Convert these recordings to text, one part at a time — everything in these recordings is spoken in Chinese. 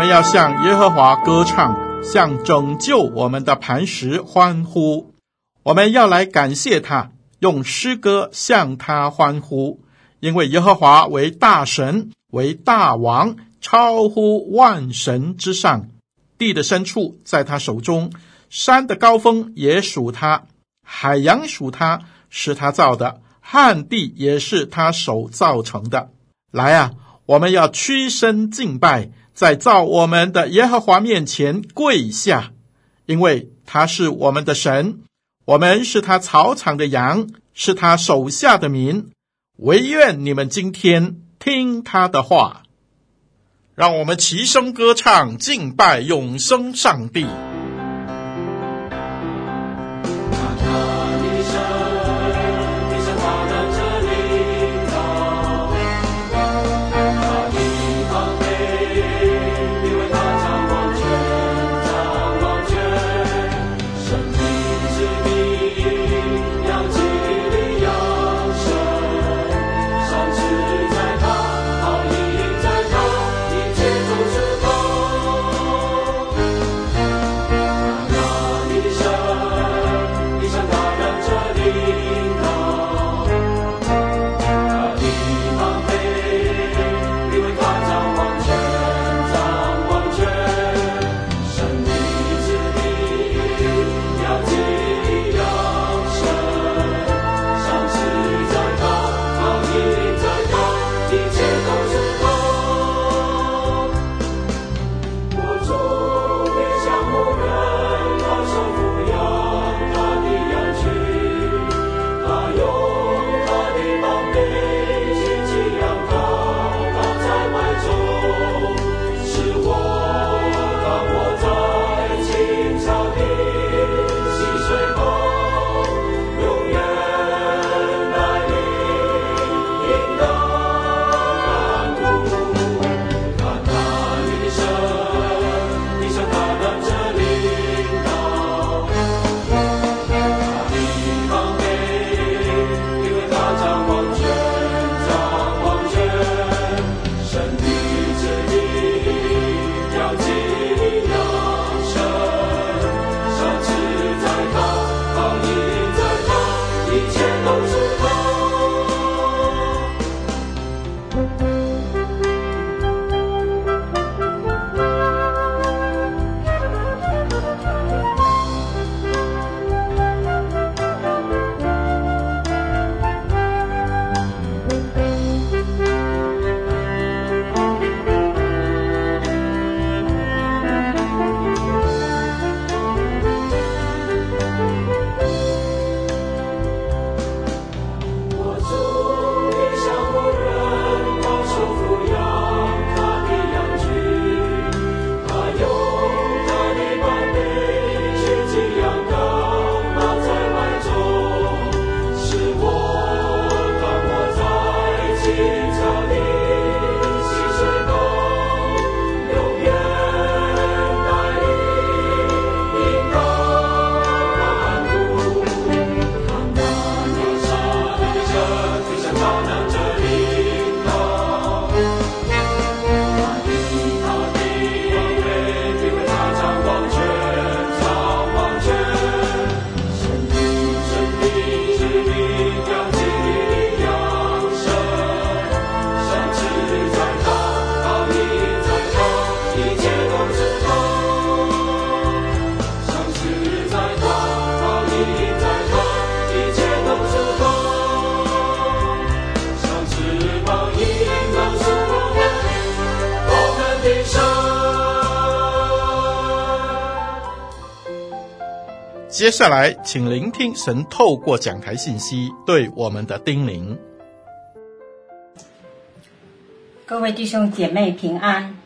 我们要向耶和华歌唱，向拯救我们的磐石欢呼。我们要来感谢他，用诗歌向他欢呼，因为耶和华为大神，为大王，超乎万神之上。地的深处在他手中，山的高峰也属他，海洋属他，是他造的，旱地也是他手造成的。来啊！我们要屈身敬拜，在造我们的耶和华面前跪下，因为他是我们的神，我们是他草场的羊，是他手下的民。惟愿你们今天听他的话，让我们齐声歌唱，敬拜永生上帝。接下来，请聆听神透过讲台信息对我们的叮咛。各位弟兄姐妹平安。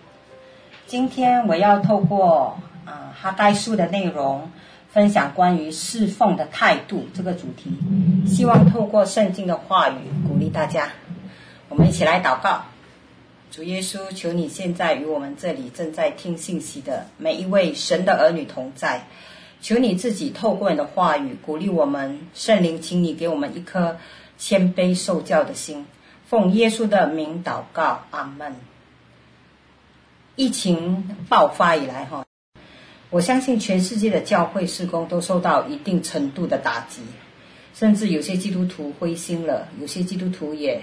今天我要透过啊哈该书的内容，分享关于侍奉的态度这个主题。希望透过圣经的话语鼓励大家。我们一起来祷告：主耶稣，求你现在与我们这里正在听信息的每一位神的儿女同在。求你自己透过你的话语鼓励我们。圣灵，请你给我们一颗谦卑受教的心。奉耶稣的名祷告，阿门。疫情爆发以来，哈，我相信全世界的教会事工都受到一定程度的打击，甚至有些基督徒灰心了，有些基督徒也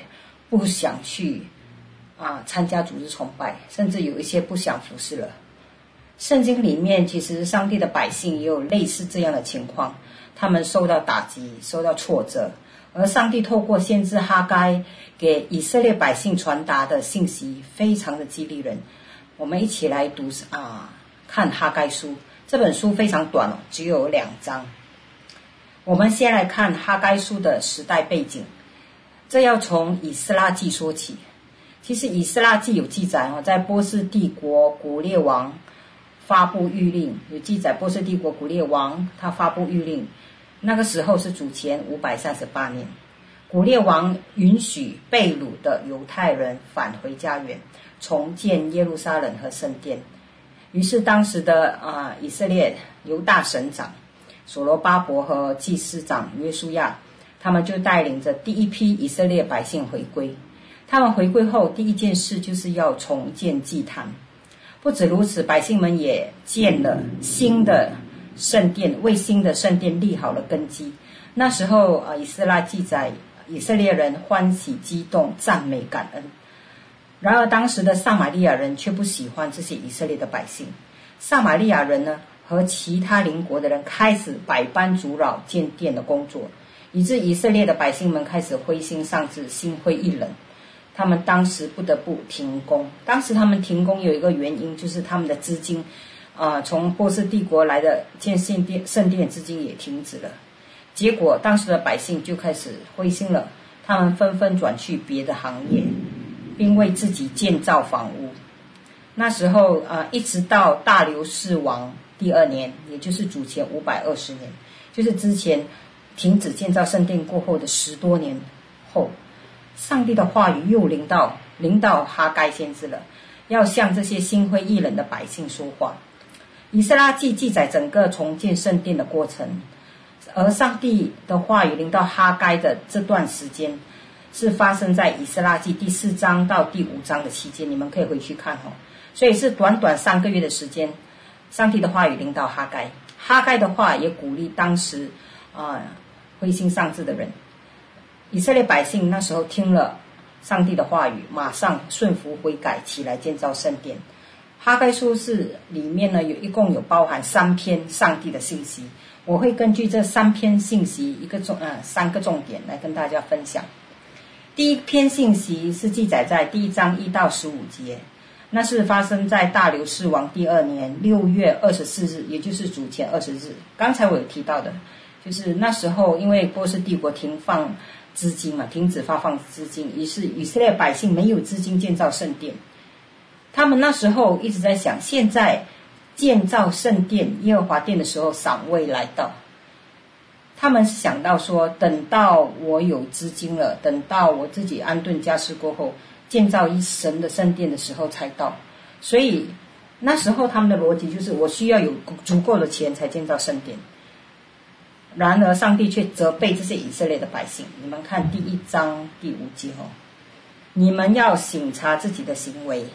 不想去啊参加组织崇拜，甚至有一些不想服侍了。圣经里面其实上帝的百姓也有类似这样的情况，他们受到打击，受到挫折。而上帝透过先知哈该给以色列百姓传达的信息，非常的激励人。我们一起来读啊，看哈该书这本书非常短哦，只有两章。我们先来看哈该书的时代背景，这要从以斯拉记说起。其实以斯拉记有记载哦，在波斯帝国古列王发布谕令，有记载波斯帝国古列王他发布谕令。那个时候是主前五百三十八年，古列王允许被掳的犹太人返回家园，重建耶路撒冷和圣殿。于是当时的啊、以色列犹大省长所罗巴伯和祭司长约书亚，他们就带领着第一批以色列百姓回归。他们回归后第一件事就是要重建祭坛。不止如此，百姓们也建了新的。圣殿为新的圣殿立好了根基。那时候啊，以斯拉记载，以色列人欢喜激动，赞美感恩。然而，当时的撒玛利亚人却不喜欢这些以色列的百姓。撒玛利亚人呢，和其他邻国的人开始百般阻扰建殿的工作，以致以色列的百姓们开始灰心丧志，心灰意冷。他们当时不得不停工。当时他们停工有一个原因，就是他们的资金。啊，从波斯帝国来的建圣殿圣殿资金也停止了，结果当时的百姓就开始灰心了，他们纷纷转去别的行业，并为自己建造房屋。那时候啊，一直到大流士王第二年，也就是主前五百二十年，就是之前停止建造圣殿过后的十多年后，上帝的话语又临到临到哈该先知了，要向这些心灰意冷的百姓说话。以斯拉记记载整个重建圣殿的过程，而上帝的话语临到哈该的这段时间，是发生在以斯拉记第四章到第五章的期间，你们可以回去看哦。所以是短短三个月的时间，上帝的话语临到哈该，哈该的话也鼓励当时啊、呃、灰心丧志的人。以色列百姓那时候听了上帝的话语，马上顺服悔改，起来建造圣殿。哈该书是里面呢，有一共有包含三篇上帝的信息，我会根据这三篇信息一个重呃三个重点来跟大家分享。第一篇信息是记载在第一章一到十五节，那是发生在大流士王第二年六月二十四日，也就是主前二十日。刚才我有提到的，就是那时候因为波斯帝国停放资金嘛，停止发放资金，于是以色列百姓没有资金建造圣殿。他们那时候一直在想，现在建造圣殿耶和华殿的时候尚未来到。他们想到说，等到我有资金了，等到我自己安顿家室过后，建造一神的圣殿的时候才到。所以那时候他们的逻辑就是，我需要有足够的钱才建造圣殿。然而上帝却责备这些以色列的百姓。你们看第一章第五节哦，你们要省察自己的行为。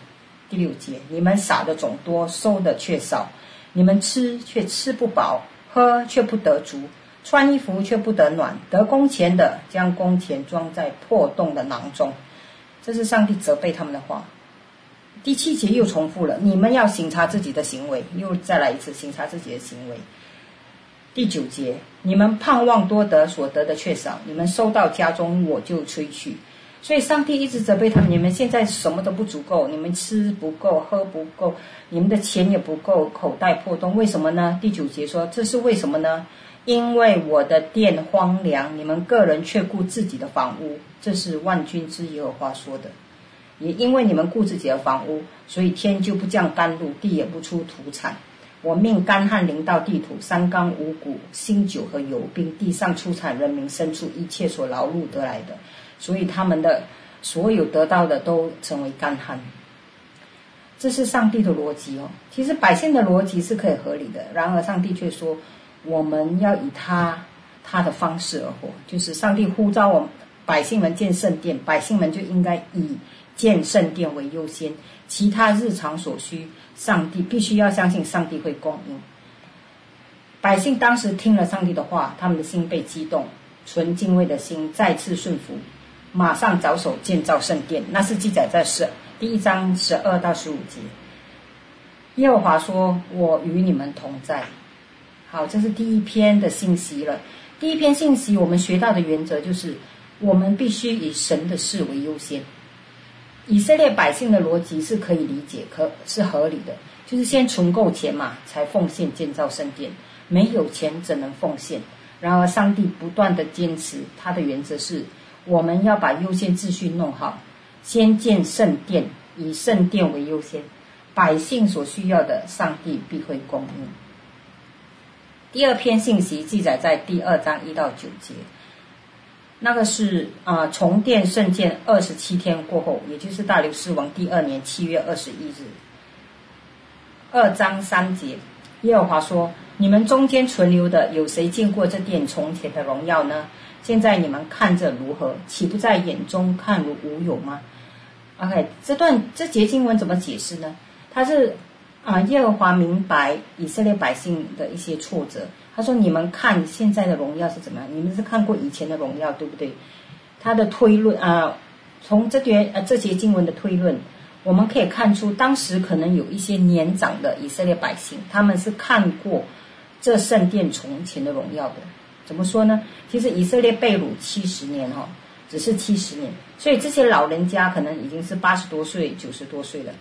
第六节，你们撒的种多，收的却少；你们吃却吃不饱，喝却不得足，穿衣服却不得暖。得工钱的将工钱装在破洞的囊中，这是上帝责备他们的话。第七节又重复了，你们要省察自己的行为，又再来一次省察自己的行为。第九节，你们盼望多得，所得的却少；你们收到家中，我就吹去。所以，上帝一直责备他们：你们现在什么都不足够，你们吃不够，喝不够，你们的钱也不够，口袋破洞。为什么呢？第九节说：这是为什么呢？因为我的殿荒凉，你们个人却顾自己的房屋。这是万军之耶和华说的。也因为你们顾自己的房屋，所以天就不降甘露，地也不出土产。我命干旱临到地土，山冈五谷、新酒和油并地上出产人民牲畜一切所劳碌得来的，所以他们的所有得到的都成为干旱。这是上帝的逻辑哦。其实百姓的逻辑是可以合理的，然而上帝却说，我们要以他他的方式而活，就是上帝呼召我们百姓们建圣殿，百姓们就应该以建圣殿为优先，其他日常所需，上帝必须要相信上帝会供应。百姓当时听了上帝的话，他们的心被激动，纯敬畏的心再次顺服，马上着手建造圣殿。那是记载在十。第一章十二到十五节，耶和华说：“我与你们同在。”好，这是第一篇的信息了。第一篇信息，我们学到的原则就是，我们必须以神的事为优先。以色列百姓的逻辑是可以理解，可是合理的，就是先存够钱嘛，才奉献建造圣殿。没有钱怎能奉献？然而，上帝不断的坚持，他的原则是，我们要把优先秩序弄好。先建圣殿，以圣殿为优先，百姓所需要的，上帝必会供应。第二篇信息记载在第二章一到九节，那个是啊、重建圣殿二十七天过后，也就是大流士王第二年七月二十一日。二章三节，耶和华说：“你们中间存留的，有谁见过这殿从前的荣耀呢？现在你们看着如何？岂不在眼中看如无有吗？” OK，这段这节经文怎么解释呢？他是啊，耶和华明白以色列百姓的一些挫折。他说：“你们看现在的荣耀是怎么样？你们是看过以前的荣耀，对不对？”他的推论啊，从这段呃这些经文的推论，我们可以看出，当时可能有一些年长的以色列百姓，他们是看过这圣殿从前的荣耀的。怎么说呢？其实以色列被掳七十年哈、哦。只是七十年，所以这些老人家可能已经是八十多岁、九十多岁了。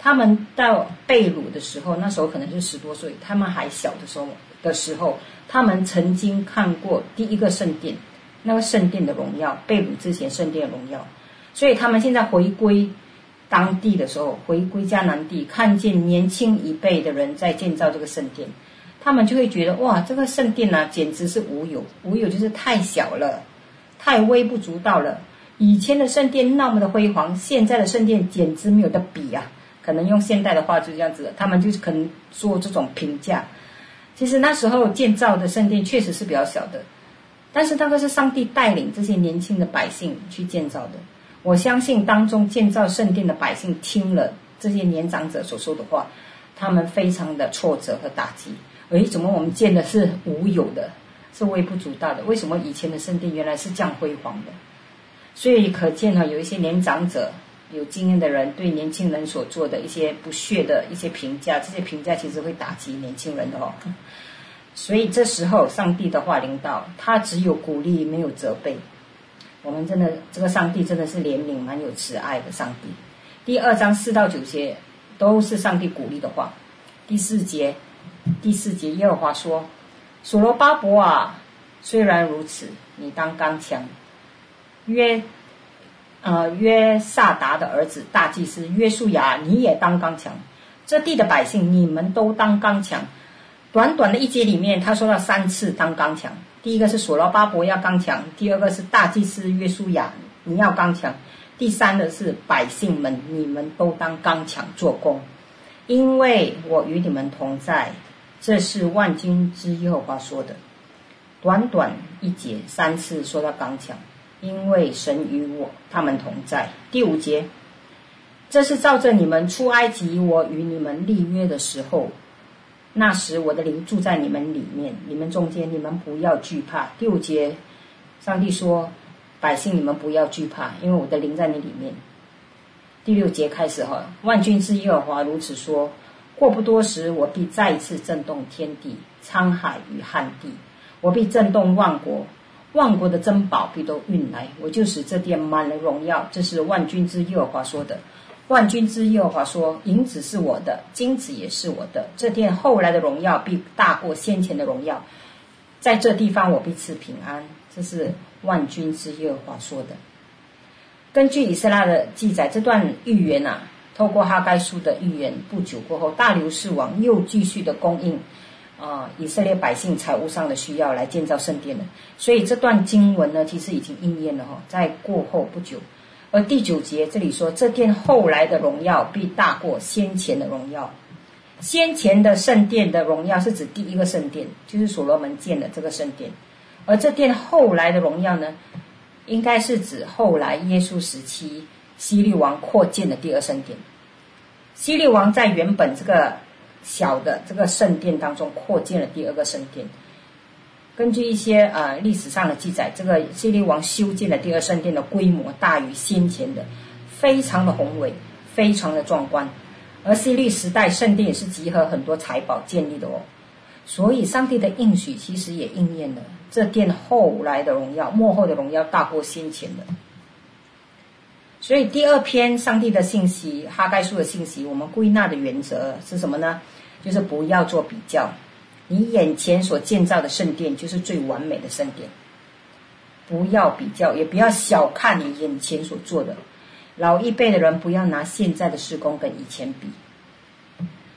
他们到被掳的时候，那时候可能是十多岁，他们还小的时候的时候，他们曾经看过第一个圣殿，那个圣殿的荣耀，被掳之前圣殿的荣耀。所以他们现在回归当地的时候，回归迦南地，看见年轻一辈的人在建造这个圣殿，他们就会觉得哇，这个圣殿呢、啊，简直是无有，无有就是太小了。太微不足道了。以前的圣殿那么的辉煌，现在的圣殿简直没有得比啊！可能用现代的话就这样子，他们就是可能做这种评价。其实那时候建造的圣殿确实是比较小的，但是那个是上帝带领这些年轻的百姓去建造的。我相信当中建造圣殿的百姓听了这些年长者所说的话，他们非常的挫折和打击。诶，怎么我们建的是无有的？是微不足道的。为什么以前的圣殿原来是这样辉煌的？所以可见呢，有一些年长者、有经验的人对年轻人所做的一些不屑的一些评价，这些评价其实会打击年轻人的哦。所以这时候，上帝的话临到，他只有鼓励，没有责备。我们真的，这个上帝真的是怜悯、蛮有慈爱的上帝。第二章四到九节都是上帝鼓励的话。第四节，第四节，耶和华说。所罗巴伯啊，虽然如此，你当刚强。约，呃，约萨达的儿子大祭司约书亚，你也当刚强。这地的百姓，你们都当刚强。短短的一节里面，他说了三次当刚强。第一个是所罗巴伯要刚强，第二个是大祭司约书亚你要刚强，第三个是百姓们，你们都当刚强做工，因为我与你们同在。这是万军之耶和华说的，短短一节三次说到刚强，因为神与我他们同在。第五节，这是照着你们出埃及，我与你们立约的时候，那时我的灵住在你们里面，你们中间，你们不要惧怕。第五节，上帝说，百姓你们不要惧怕，因为我的灵在你里面。第六节开始哈，万军之耶和华如此说。过不多时，我必再一次震动天地、沧海与旱地。我必震动万国，万国的珍宝必都运来。我就使这殿满了荣耀。这是万军之耶和华说的。万军之耶和华说：银子是我的，金子也是我的。这殿后来的荣耀必大过先前的荣耀。在这地方，我必赐平安。这是万军之耶和华说的。根据以斯拉的记载，这段预言啊，透过哈该书的预言，不久过后，大流士王又继续的供应啊、以色列百姓财务上的需要来建造圣殿了。所以这段经文呢，其实已经应验了哈，在过后不久。而第九节这里说，这殿后来的荣耀必大过先前的荣耀。先前的圣殿的荣耀是指第一个圣殿，就是所罗门建的这个圣殿，而这殿后来的荣耀呢，应该是指后来耶稣时期希律王扩建的第二圣殿。希律王在原本这个小的这个圣殿当中扩建了第二个圣殿。根据一些呃历史上的记载，这个希律王修建的第二圣殿的规模大于先前的，非常的宏伟，非常的壮观。而希律时代圣殿也是集合很多财宝建立的哦。所以上帝的应许其实也应验了。这殿后来的荣耀，幕后的荣耀大过先前的。所以第二篇上帝的信息，哈该书的信息，我们归纳的原则是什么呢？就是不要做比较，你眼前所建造的圣殿就是最完美的圣殿。不要比较，也不要小看你眼前所做的。老一辈的人不要拿现在的施工跟以前比。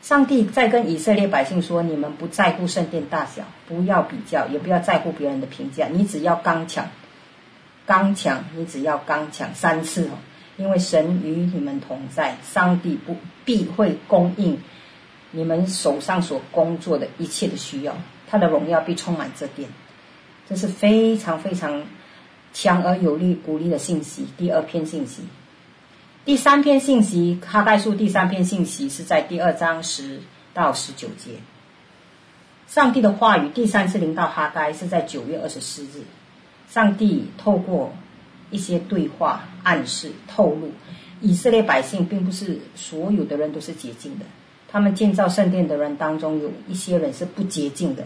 上帝在跟以色列百姓说：“你们不在乎圣殿大小，不要比较，也不要在乎别人的评价。你只要刚强，刚强，你只要刚强三次哦。因为神与你们同在，上帝不必会供应你们手上所工作的一切的需要，他的荣耀必充满这殿。这是非常非常强而有力、鼓励的信息。第二篇信息。”第三篇信息，哈该书第三篇信息是在第二章十到十九节。上帝的话语第三次临到哈该是在九月二十四日。上帝透过一些对话暗示透露，以色列百姓并不是所有的人都是洁净的，他们建造圣殿的人当中有一些人是不洁净的。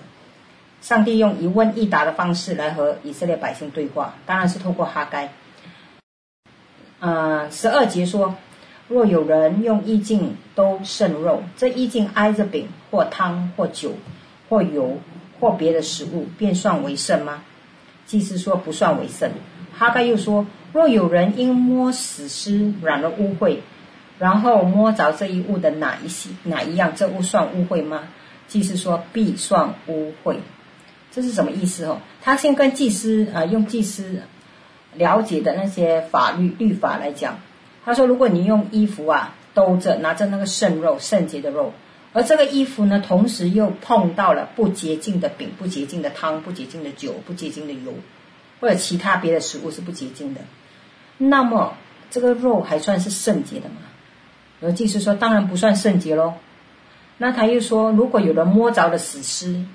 上帝用一问一答的方式来和以色列百姓对话，当然是透过哈该。呃，十二节说，若有人用意境兜圣肉，这意境挨着饼或汤或酒或油或别的食物，便算为圣吗？祭司说不算为圣。哈该又说，若有人因摸死尸染了污秽，然后摸着这一物的哪一些哪一样，这物算污秽吗？祭司说必算污秽。这是什么意思哦？他先跟祭司啊、用祭司。了解的那些法律律法来讲，他说，如果你用衣服啊兜着，拿着那个圣肉、圣洁的肉，而这个衣服呢，同时又碰到了不洁净的饼、不洁净的汤、不洁净的酒、不洁净的油，或者其他别的食物是不洁净的，那么这个肉还算是圣洁的吗？而祭司说，当然不算圣洁喽。那他又说，如果有人摸着了死尸。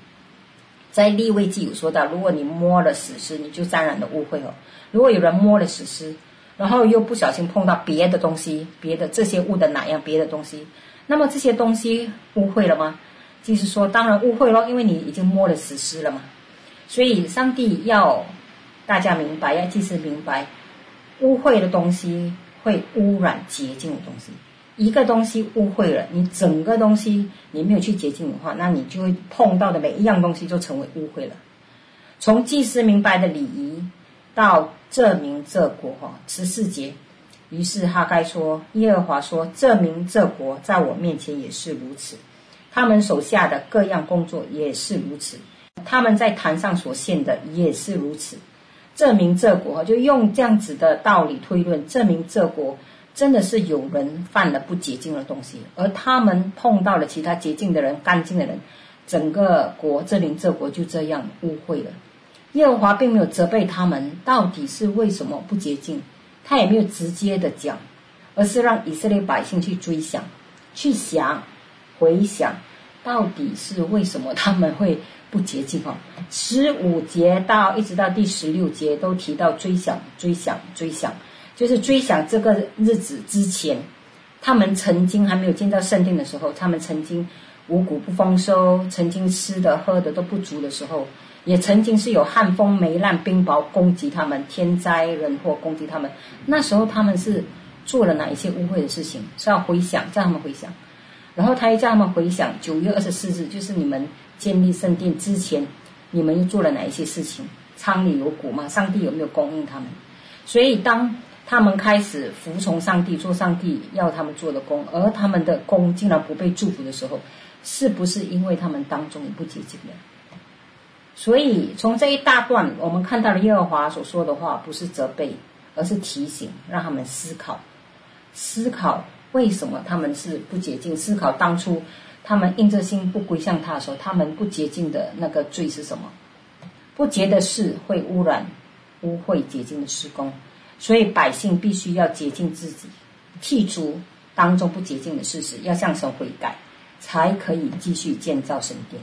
在立位记有说到，如果你摸了死尸，你就沾染了污秽哦。如果有人摸了死尸，然后又不小心碰到别的东西，别的这些物的哪样别的东西，那么这些东西污秽了吗？祭司说，当然污秽咯，因为你已经摸了死尸了嘛。所以上帝要大家明白，要祭司明白，污秽的东西会污染洁净的东西。一个东西误会了，你整个东西你没有去洁净的话，那你就会碰到的每一样东西就成为误会了。从祭司明白的礼仪到这民这国，哈，十四节。于是哈该说：“耶和华说，这民这国在我面前也是如此，他们手下的各样工作也是如此，他们在坛上所献的也是如此。证明这国，就用这样子的道理推论，证明这国。”真的是有人犯了不洁净的东西，而他们碰到了其他洁净的人、干净的人，整个国这邻这国就这样污秽了。耶和华并没有责备他们，到底是为什么不洁净，他也没有直接的讲，而是让以色列百姓去追想、去想、回想，到底是为什么他们会不洁净哦。十五节到一直到第十六节都提到追想、追想、追想。就是追想这个日子之前，他们曾经还没有建造圣殿的时候，他们曾经五谷不丰收，曾经吃的喝的都不足的时候，也曾经是有旱风、霉烂、冰雹攻击他们，天灾人祸攻击他们。那时候他们是做了哪一些污秽的事情？是要回想，叫他们回想。然后他又叫他们回想九月二十四日，就是你们建立圣殿之前，你们又做了哪一些事情？仓里有谷吗？上帝有没有供应他们？所以当他们开始服从上帝，做上帝要他们做的工，而他们的工竟然不被祝福的时候，是不是因为他们当中也不洁净的？所以从这一大段，我们看到了耶和华所说的话，不是责备，而是提醒，让他们思考，思考为什么他们是不洁净，思考当初他们硬着心不归向他的时候，他们不洁净的那个罪是什么？不洁的事会污染、污秽洁净的施工，所以百姓必须要洁净自己，剔除当中不洁净的事实，要向神悔改，才可以继续建造神殿。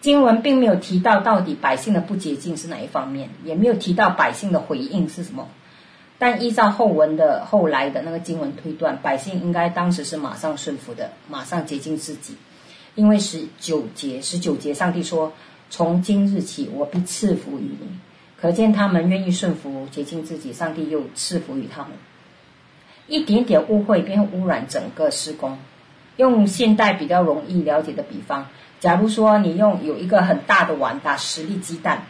经文并没有提到到底百姓的不洁净是哪一方面，也没有提到百姓的回应是什么。但依照后文的后来的那个经文推断，百姓应该当时是马上顺服的，马上洁净自己，因为十九节十九节上帝说。从今日起，我必赐福于你。可见他们愿意顺服、洁净自己，上帝又赐福于他们。一点点污秽便会污染整个施工。用现代比较容易了解的比方，假如说你用有一个很大的碗打十粒鸡蛋，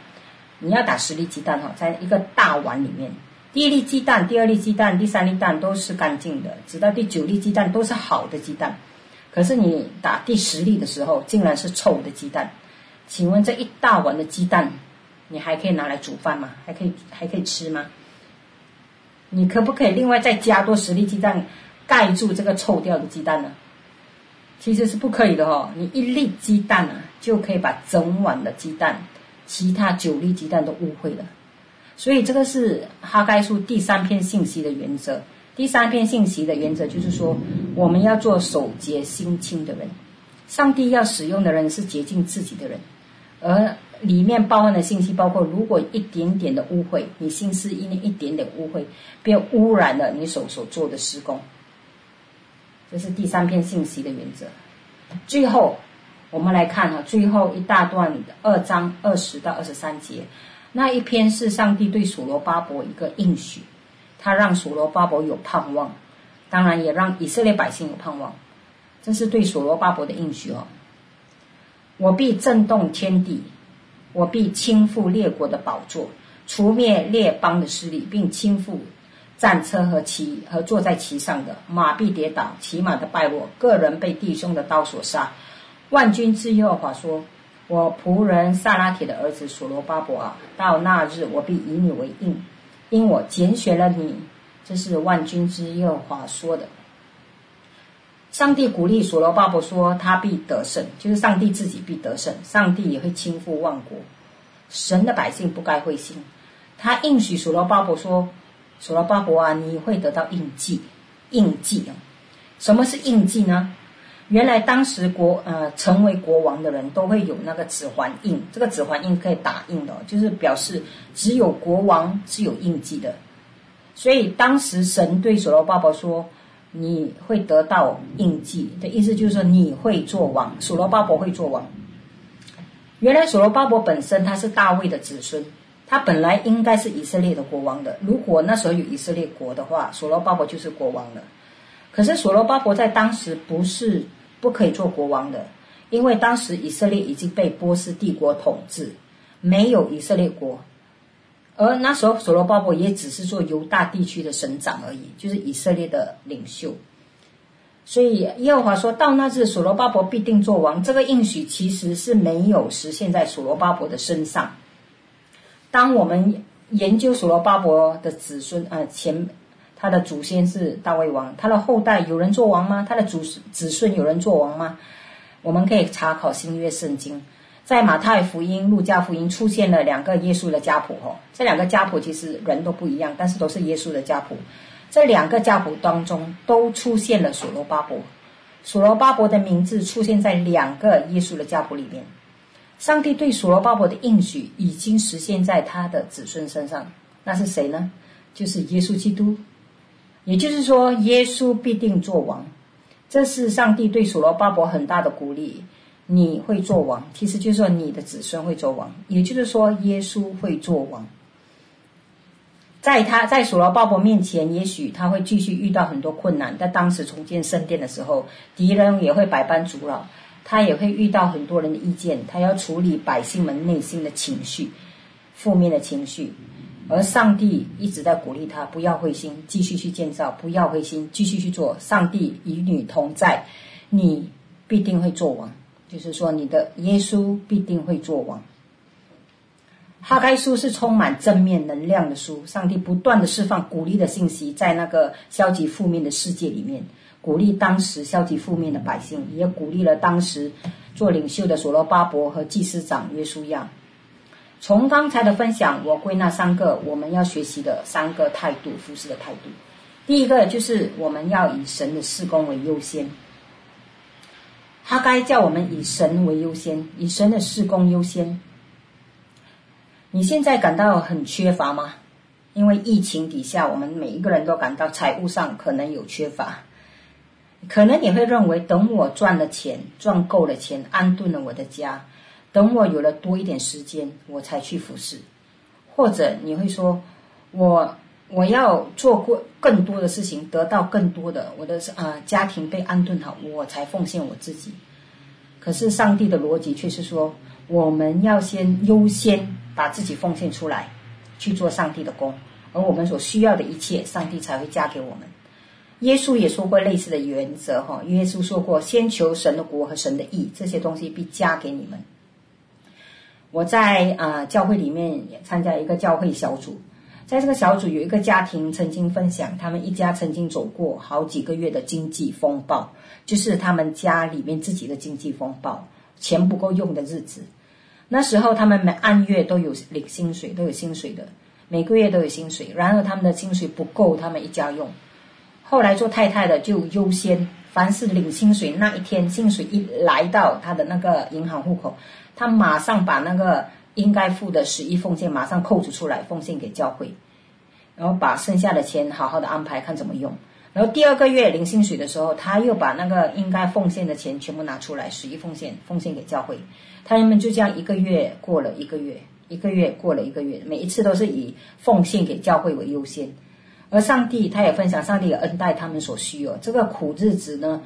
你要打十粒鸡蛋哈，在一个大碗里面，第一粒鸡蛋、第二粒鸡蛋、第三粒蛋都是干净的，直到第九粒鸡蛋都是好的鸡蛋。可是你打第十粒的时候，竟然是臭的鸡蛋。请问这一大碗的鸡蛋，你还可以拿来煮饭吗？还可以还可以吃吗？你可不可以另外再加多十粒鸡蛋，盖住这个臭掉的鸡蛋呢？其实是不可以的哦。你一粒鸡蛋啊，就可以把整碗的鸡蛋，其他九粒鸡蛋都污秽了。所以这个是哈该书第三篇信息的原则。第三篇信息的原则就是说，我们要做手洁心清的人。上帝要使用的人是洁净自己的人。而里面包含的信息包括：如果一点点的污秽，你心思意念一点点污秽，便污染了你手所做的施工。这是第三篇信息的原则。最后，我们来看哈，最后一大段二章二十到二十三节，那一篇是上帝对所罗巴伯一个应许，他让所罗巴伯有盼望，当然也让以色列百姓有盼望。这是对所罗巴伯的应许哦。我必震动天地，我必倾覆列国的宝座，除灭列邦的势力，并倾覆战车和骑和坐在其上的马必跌倒，骑马的败落，个人被弟兄的刀所杀。万军之耶和华说：“我仆人撒拉铁的儿子所罗巴伯啊，到那日我必以你为印，因我拣选了你。”这是万军之耶和华说的。上帝鼓励所罗巴伯说：“他必得胜，就是上帝自己必得胜。上帝也会倾覆万国。神的百姓不该灰心。他应许所罗巴伯说：‘所罗巴伯啊，你会得到印记。印记啊，什么是印记呢？原来当时国呃成为国王的人都会有那个指环印，这个指环印可以打印的，就是表示只有国王是有印记的。所以当时神对所罗巴伯说。”你会得到印记的意思，就是说你会做王，所罗巴伯会做王。原来所罗巴伯本身他是大卫的子孙，他本来应该是以色列的国王的。如果那时候有以色列国的话，所罗巴伯就是国王了。可是所罗巴伯在当时不是不可以做国王的，因为当时以色列已经被波斯帝国统治，没有以色列国。而那时候，所罗巴伯也只是做犹大地区的省长而已，就是以色列的领袖。所以耶和华说到那日，所罗巴伯必定做王。这个应许其实是没有实现在所罗巴伯的身上。当我们研究所罗巴伯的子孙，呃，前他的祖先是大卫王，他的后代有人做王吗？他的祖子孙有人做王吗？我们可以查考新约圣经。在马太福音、路加福音出现了两个耶稣的家谱，哦，这两个家谱其实人都不一样，但是都是耶稣的家谱。这两个家谱当中都出现了所罗巴伯，所罗巴伯的名字出现在两个耶稣的家谱里面。上帝对所罗巴伯的应许已经实现在他的子孙身上，那是谁呢？就是耶稣基督。也就是说，耶稣必定做王，这是上帝对所罗巴伯很大的鼓励。你会做王，其实就是说你的子孙会做王，也就是说耶稣会做王。在他在所罗巴伯面前，也许他会继续遇到很多困难。在当时重建圣殿的时候，敌人也会百般阻扰，他也会遇到很多人的意见，他要处理百姓们内心的情绪，负面的情绪。而上帝一直在鼓励他不要灰心，继续去建造，不要灰心，继续去做。上帝与你同在，你必定会做王。就是说，你的耶稣必定会做王。哈该书是充满正面能量的书，上帝不断的释放鼓励的信息，在那个消极负面的世界里面，鼓励当时消极负面的百姓，也鼓励了当时做领袖的所罗巴伯和祭司长约书亚。从刚才的分享，我归纳三个我们要学习的三个态度，服侍的态度。第一个就是我们要以神的事工为优先。哈该叫我们以神为优先，以神的事工优先。你现在感到很缺乏吗？因为疫情底下，我们每一个人都感到财务上可能有缺乏。可能你会认为，等我赚了钱，赚够了钱，安顿了我的家，等我有了多一点时间，我才去服侍。或者你会说，我我要做过更多的事情，得到更多的我的啊、呃、家庭被安顿好，我才奉献我自己。可是上帝的逻辑却是说，我们要先优先。把自己奉献出来，去做上帝的工，而我们所需要的一切，上帝才会加给我们。耶稣也说过类似的原则，哈，耶稣说过：“先求神的国和神的义，这些东西必加给你们。”我在啊、呃、教会里面也参加一个教会小组，在这个小组有一个家庭曾经分享，他们一家曾经走过好几个月的经济风暴，就是他们家里面自己的经济风暴，钱不够用的日子。那时候他们每按月都有领薪水，都有薪水的，每个月都有薪水。然而他们的薪水不够他们一家用。后来做太太的就优先，凡是领薪水那一天，薪水一来到他的那个银行户口，他马上把那个应该付的十一奉献马上扣除出来，奉献给教会，然后把剩下的钱好好的安排看怎么用。然后第二个月领薪水的时候，他又把那个应该奉献的钱全部拿出来，十一奉献奉献给教会。他们就这样一个月过了一个月，一个月过了一个月，每一次都是以奉献给教会为优先。而上帝他也分享，上帝的恩待他们所需哦。这个苦日子呢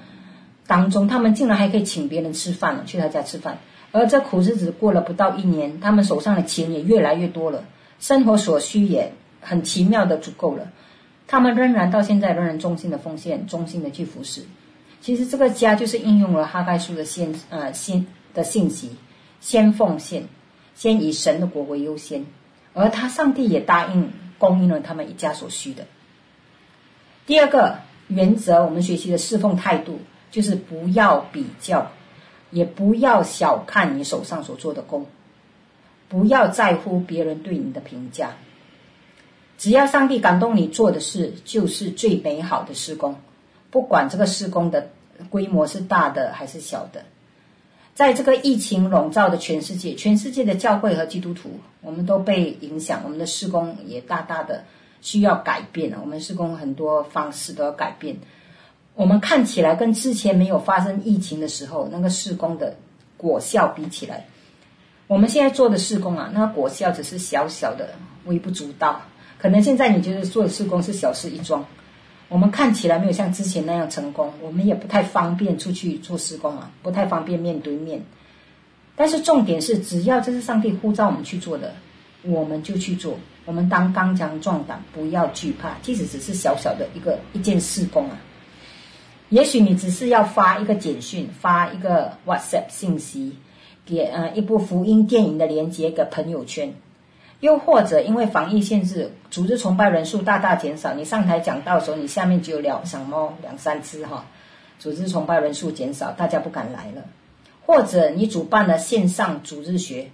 当中，他们竟然还可以请别人吃饭了，去他家吃饭。而这苦日子过了不到一年，他们手上的钱也越来越多了，生活所需也很奇妙的足够了。他们仍然到现在仍然忠心的奉献，忠心的去服侍。其实这个家就是应用了哈该书的先呃先的信息。先奉献，先以神的国为优先，而他上帝也答应供应了他们一家所需的。第二个原则，我们学习的侍奉态度就是不要比较，也不要小看你手上所做的工，不要在乎别人对你的评价。只要上帝感动你做的事，就是最美好的施工，不管这个施工的规模是大的还是小的。在这个疫情笼罩的全世界，全世界的教会和基督徒，我们都被影响，我们的施工也大大的需要改变了。我们施工很多方式都要改变。我们看起来跟之前没有发生疫情的时候那个施工的果效比起来，我们现在做的施工啊，那个果效只是小小的、微不足道。可能现在你觉得做的事工是小事一桩。我们看起来没有像之前那样成功，我们也不太方便出去做施工啊，不太方便面对面。但是重点是，只要这是上帝呼召我们去做的，我们就去做。我们当刚强壮胆，不要惧怕，即使只是小小的一个一件事工啊。也许你只是要发一个简讯，发一个 WhatsApp 信息，给呃一部福音电影的连接给朋友圈。又或者因为防疫限制，组织崇拜人数大大减少，你上台讲到时候，你下面只有两小猫两三只哈，组织崇拜人数减少，大家不敢来了。或者你主办了线上主日学，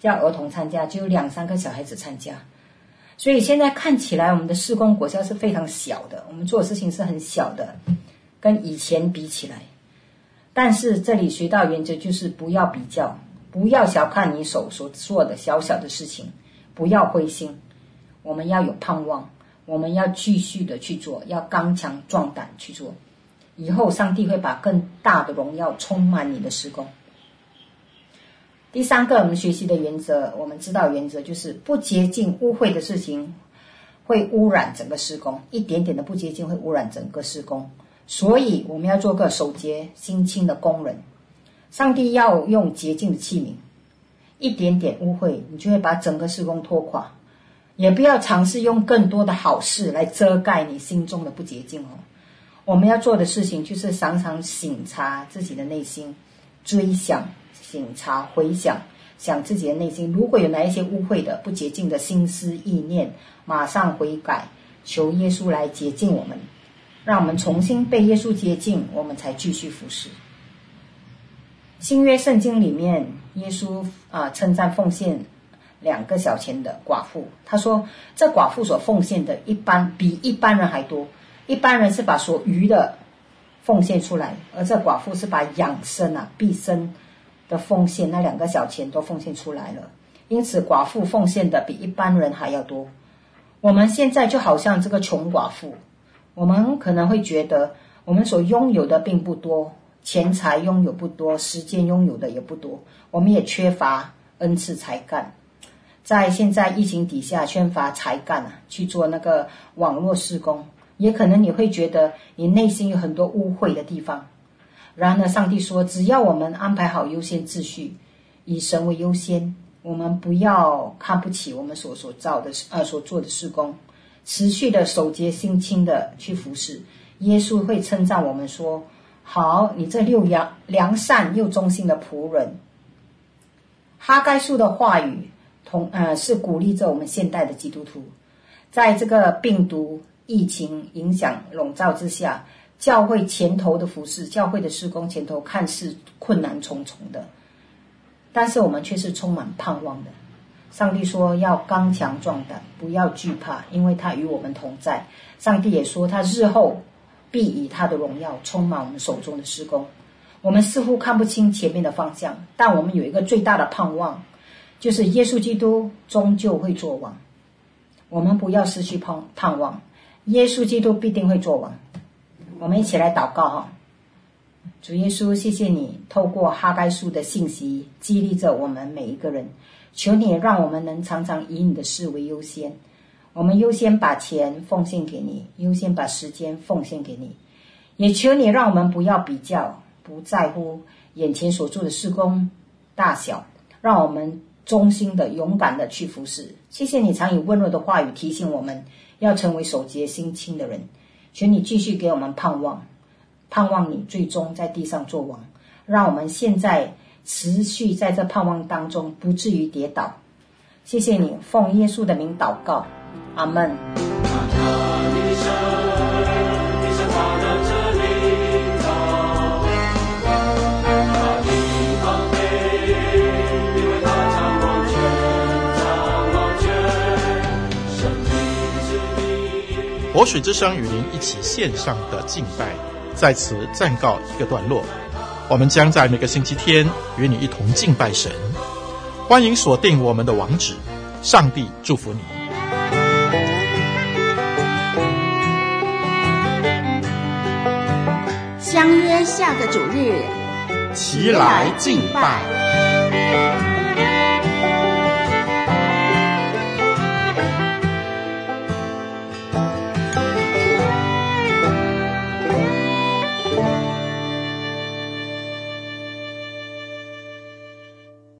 叫儿童参加，就有两三个小孩子参加，所以现在看起来我们的事工果效是非常小的，我们做事情是很小的，跟以前比起来。但是这里学到原则就是不要比较，不要小看你手所做的小小的事情。不要灰心，我们要有盼望，我们要继续的去做，要刚强壮胆去做。以后上帝会把更大的荣耀充满你的事工。第三个，我们学习的原则，我们知道原则就是不洁净污秽的事情会污染整个施工，一点点的不洁净会污染整个施工。所以我们要做个守洁心清的工人。上帝要用洁净的器皿。一点点污秽，你就会把整个事工拖垮。也不要尝试用更多的好事来遮盖你心中的不洁净哦。我们要做的事情就是常常省察自己的内心，追想、省察、回想，想自己的内心，如果有哪一些污秽的、不洁净的心思意念，马上悔改，求耶稣来洁净我们，让我们重新被耶稣接近，我们才继续服侍。新约圣经里面，耶稣啊称赞奉献。两个小钱的寡妇，他说：“这寡妇所奉献的，一般比一般人还多。一般人是把所余的奉献出来，而这寡妇是把养生啊、毕生的奉献，那两个小钱都奉献出来了。因此，寡妇奉献的比一般人还要多。我们现在就好像这个穷寡妇，我们可能会觉得，我们所拥有的并不多，钱财拥有不多，时间拥有的也不多，我们也缺乏恩赐才干。”在现在疫情底下，缺乏才干啊，去做那个网络施工，也可能你会觉得你内心有很多污秽的地方。然而，上帝说，只要我们安排好优先秩序，以神为优先，我们不要看不起我们所所造的呃所做的施工，持续的守节心清的去服侍，耶稣会称赞我们说：好，你这又良良善又忠心的仆人。哈该书的话语。同呃，是鼓励着我们现代的基督徒，在这个病毒疫情影响笼罩之下，教会前头的服侍，教会的施工前头看似困难重重的，但是我们却是充满盼望的。上帝说要刚强壮胆，不要惧怕，因为他与我们同在。上帝也说他日后必以他的荣耀充满我们手中的施工。我们似乎看不清前面的方向，但我们有一个最大的盼望。就是耶稣基督终究会作王，我们不要失去盼盼望，耶稣基督必定会作王。我们一起来祷告哈，主耶稣，谢谢你透过哈该书的信息激励着我们每一个人，求你让我们能常常以你的事为优先，我们优先把钱奉献给你，优先把时间奉献给你，也求你让我们不要比较，不在乎眼前所做的事工大小，让我们。忠心的、勇敢的去服侍。谢谢你常以温柔的话语提醒我们要成为守节心清的人。请你继续给我们盼望，盼望你最终在地上作王，让我们现在持续在这盼望当中，不至于跌倒。谢谢你，奉耶稣的名祷告，阿门。活水之声与您一起线上的敬拜，在此暂告一个段落。我们将在每个星期天与你一同敬拜神。欢迎锁定我们的网址。上帝祝福你。相约下个主日，齐来敬拜。